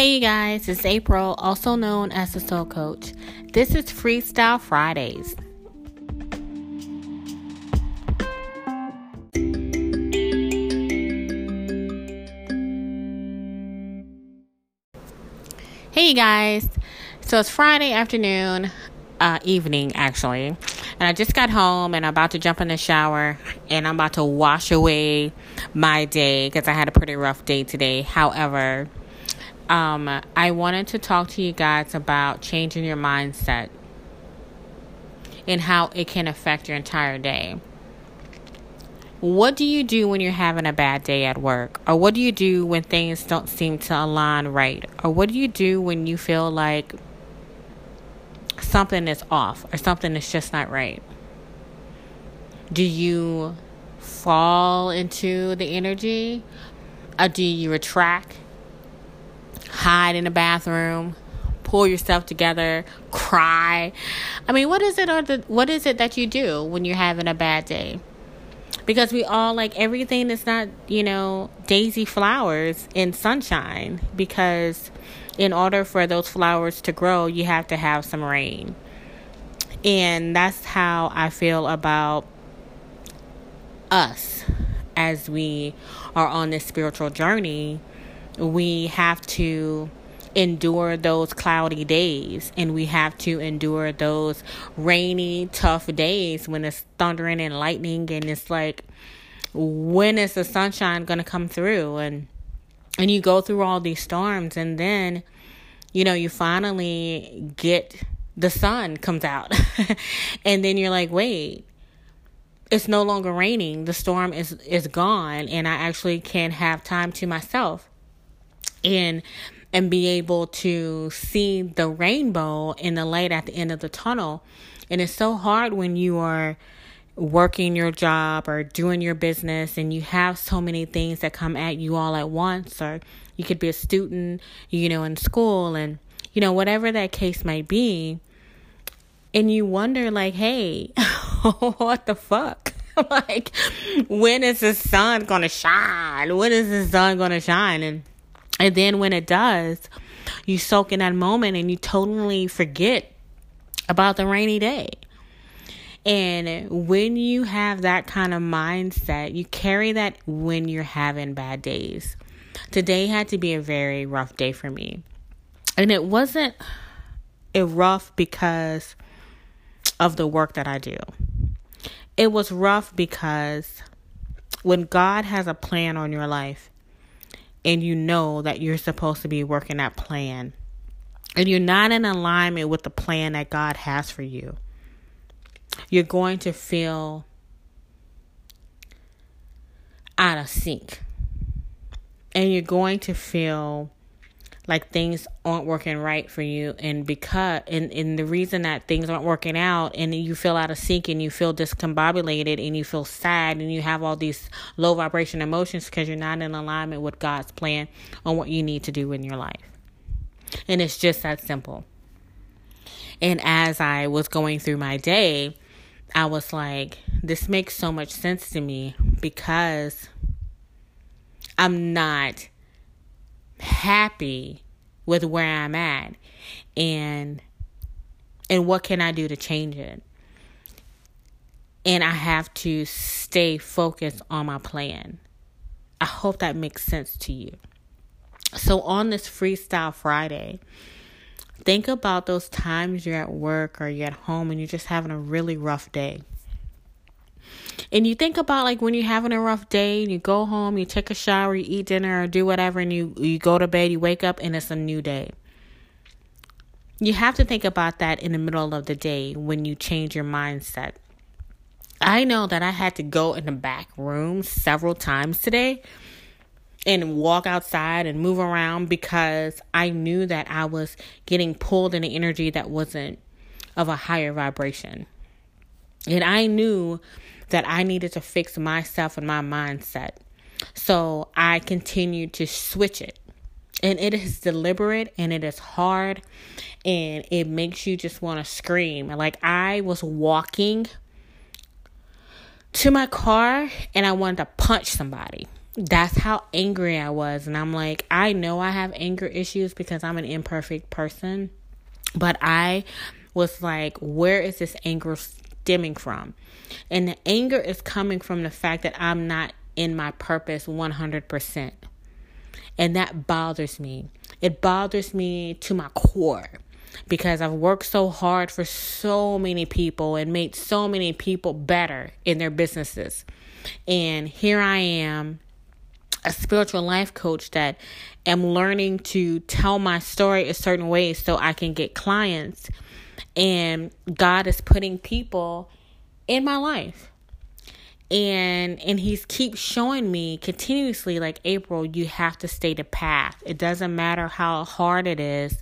Hey, you guys, it's April, also known as the Soul Coach. This is Freestyle Fridays. Hey, you guys. So it's Friday afternoon, uh, evening actually, and I just got home and I'm about to jump in the shower and I'm about to wash away my day because I had a pretty rough day today. However, um, I wanted to talk to you guys about changing your mindset and how it can affect your entire day. What do you do when you're having a bad day at work? Or what do you do when things don't seem to align right? Or what do you do when you feel like something is off or something is just not right? Do you fall into the energy? Or do you retract hide in the bathroom, pull yourself together, cry. I mean, what is it or the what is it that you do when you're having a bad day? Because we all like everything is not, you know, daisy flowers in sunshine because in order for those flowers to grow, you have to have some rain. And that's how I feel about us as we are on this spiritual journey we have to endure those cloudy days and we have to endure those rainy, tough days when it's thundering and lightning and it's like when is the sunshine going to come through? And and you go through all these storms and then you know you finally get the sun comes out. And then you're like wait it's no longer raining. The storm is is gone and i actually can have time to myself and and be able to see the rainbow in the light at the end of the tunnel. And it's so hard when you are working your job or doing your business and you have so many things that come at you all at once or you could be a student, you know, in school and you know whatever that case might be and you wonder like, "Hey, what the fuck?" like when is the sun going to shine? When is the sun going to shine? And and then when it does, you soak in that moment and you totally forget about the rainy day. And when you have that kind of mindset, you carry that when you're having bad days. Today had to be a very rough day for me. And it wasn't a rough because of the work that I do. It was rough because when God has a plan on your life, and you know that you're supposed to be working that plan and you're not in alignment with the plan that God has for you, you're going to feel out of sync. And you're going to feel like things aren't working right for you and because and, and the reason that things aren't working out and you feel out of sync and you feel discombobulated and you feel sad and you have all these low vibration emotions because you're not in alignment with God's plan on what you need to do in your life. And it's just that simple. And as I was going through my day, I was like, this makes so much sense to me because I'm not happy with where I'm at and and what can I do to change it? And I have to stay focused on my plan. I hope that makes sense to you. So on this freestyle Friday, think about those times you're at work or you're at home and you're just having a really rough day. And you think about like when you're having a rough day and you go home, you take a shower, you eat dinner or do whatever and you you go to bed, you wake up and it's a new day. You have to think about that in the middle of the day when you change your mindset. I know that I had to go in the back room several times today and walk outside and move around because I knew that I was getting pulled in an energy that wasn't of a higher vibration. And I knew that I needed to fix myself and my mindset. So I continued to switch it. And it is deliberate and it is hard and it makes you just want to scream. Like I was walking to my car and I wanted to punch somebody. that's how angry I was. And I'm like, I know I have anger issues because I'm an imperfect person. But I was like, where is this anger stemming from? And the anger is coming from the fact that I'm not in my purpose 100%. And that bothers me. It bothers me to my core because I've worked so hard for so many people and made so many people better in their businesses. And here I am, a spiritual life coach that am learning to tell my story a certain way so I can get clients. And God is putting people in my life. And and he's keeps showing me continuously like April, you have to stay the path. It doesn't matter how hard it is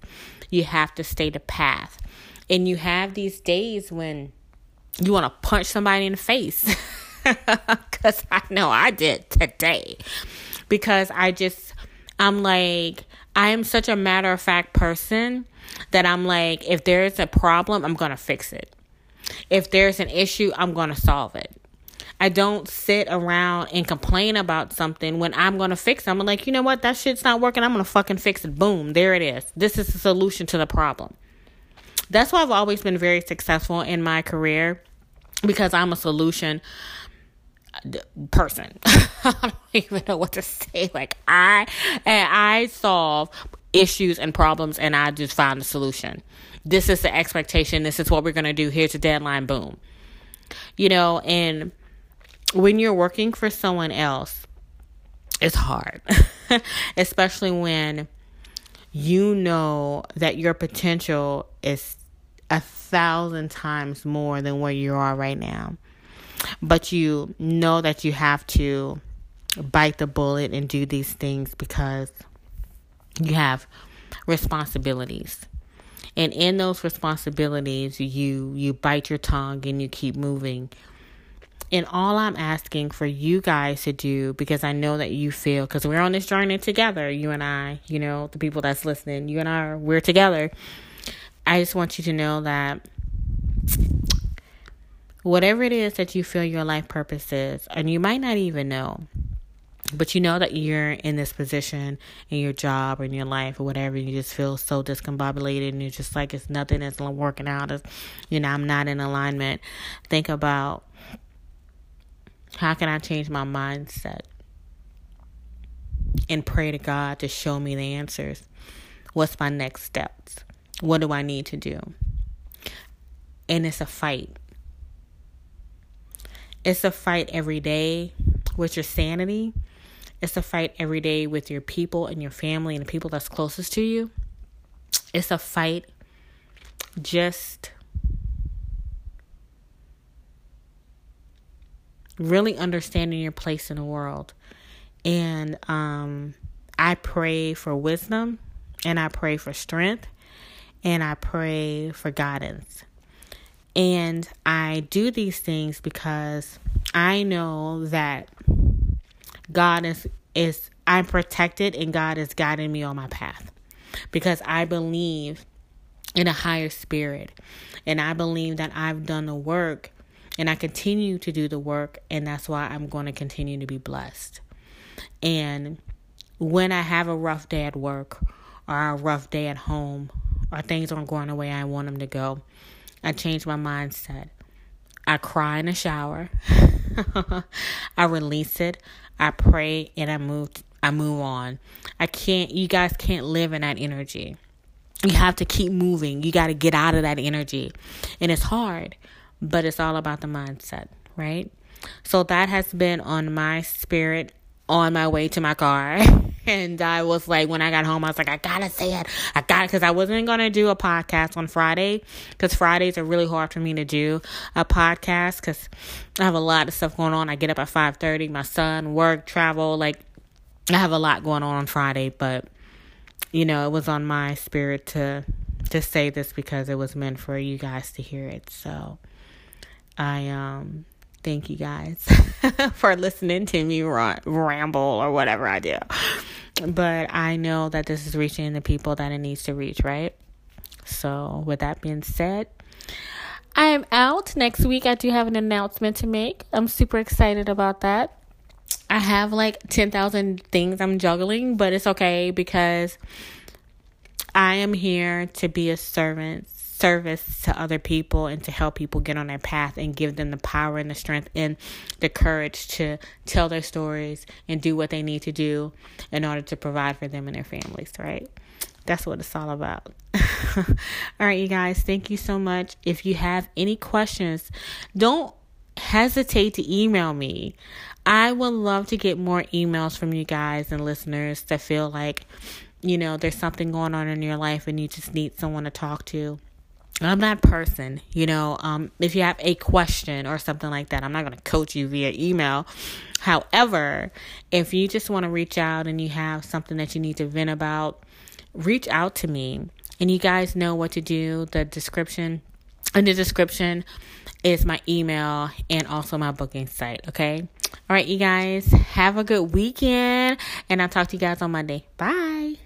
you have to stay the path. And you have these days when you want to punch somebody in the face. Because I know I did today. Because I just, I'm like, I am such a matter of fact person that I'm like, if there's a problem, I'm going to fix it. If there's an issue, I'm going to solve it. I don't sit around and complain about something when I'm going to fix it. I'm like, you know what? That shit's not working. I'm going to fucking fix it. Boom. There it is. This is the solution to the problem. That's why I've always been very successful in my career because I'm a solution person. I don't even know what to say. Like I and I solve issues and problems and I just find a solution. This is the expectation. This is what we're going to do. Here's a deadline. Boom. You know, and when you're working for someone else, it's hard, especially when you know that your potential is a thousand times more than where you are right now. But you know that you have to bite the bullet and do these things because you have responsibilities. And in those responsibilities, you you bite your tongue and you keep moving and all I'm asking for you guys to do, because I know that you feel, because we're on this journey together, you and I, you know, the people that's listening, you and I, we're together. I just want you to know that whatever it is that you feel your life purpose is, and you might not even know, but you know that you're in this position in your job or in your life or whatever, you just feel so discombobulated and you're just like it's nothing is working out. It's, you know, I'm not in alignment. Think about how can I change my mindset? And pray to God to show me the answers. What's my next steps? What do I need to do? And it's a fight. It's a fight every day with your sanity. It's a fight every day with your people and your family and the people that's closest to you. It's a fight just really understanding your place in the world. And um, I pray for wisdom and I pray for strength and I pray for guidance. And I do these things because I know that God is is I'm protected and God is guiding me on my path. Because I believe in a higher spirit and I believe that I've done the work and I continue to do the work, and that's why I'm going to continue to be blessed. And when I have a rough day at work or a rough day at home or things aren't going the way I want them to go, I change my mindset. I cry in the shower. I release it. I pray and I move I move on. I can't you guys can't live in that energy. You have to keep moving. You got to get out of that energy. And it's hard but it's all about the mindset, right? So that has been on my spirit on my way to my car. and I was like, when I got home, I was like, I gotta say it. I got it. Cause I wasn't gonna do a podcast on Friday. Cause Fridays are really hard for me to do a podcast. Cause I have a lot of stuff going on. I get up at 5.30, my son, work, travel. Like, I have a lot going on on Friday. But, you know, it was on my spirit to, to say this because it was meant for you guys to hear it. So, I um thank you guys for listening to me ramble or whatever I do. But I know that this is reaching the people that it needs to reach, right? So, with that being said, I am out. Next week, I do have an announcement to make. I'm super excited about that. I have like 10,000 things I'm juggling, but it's okay because I am here to be a servant, service to other people and to help people get on their path and give them the power and the strength and the courage to tell their stories and do what they need to do in order to provide for them and their families, right? That's what it's all about. all right, you guys, thank you so much. If you have any questions, don't hesitate to email me. I would love to get more emails from you guys and listeners that feel like, you know, there's something going on in your life and you just need someone to talk to. I'm that person, you know. Um, if you have a question or something like that, I'm not going to coach you via email. However, if you just want to reach out and you have something that you need to vent about, reach out to me. And you guys know what to do. The description in the description is my email and also my booking site. Okay. All right, you guys, have a good weekend, and I'll talk to you guys on Monday. Bye.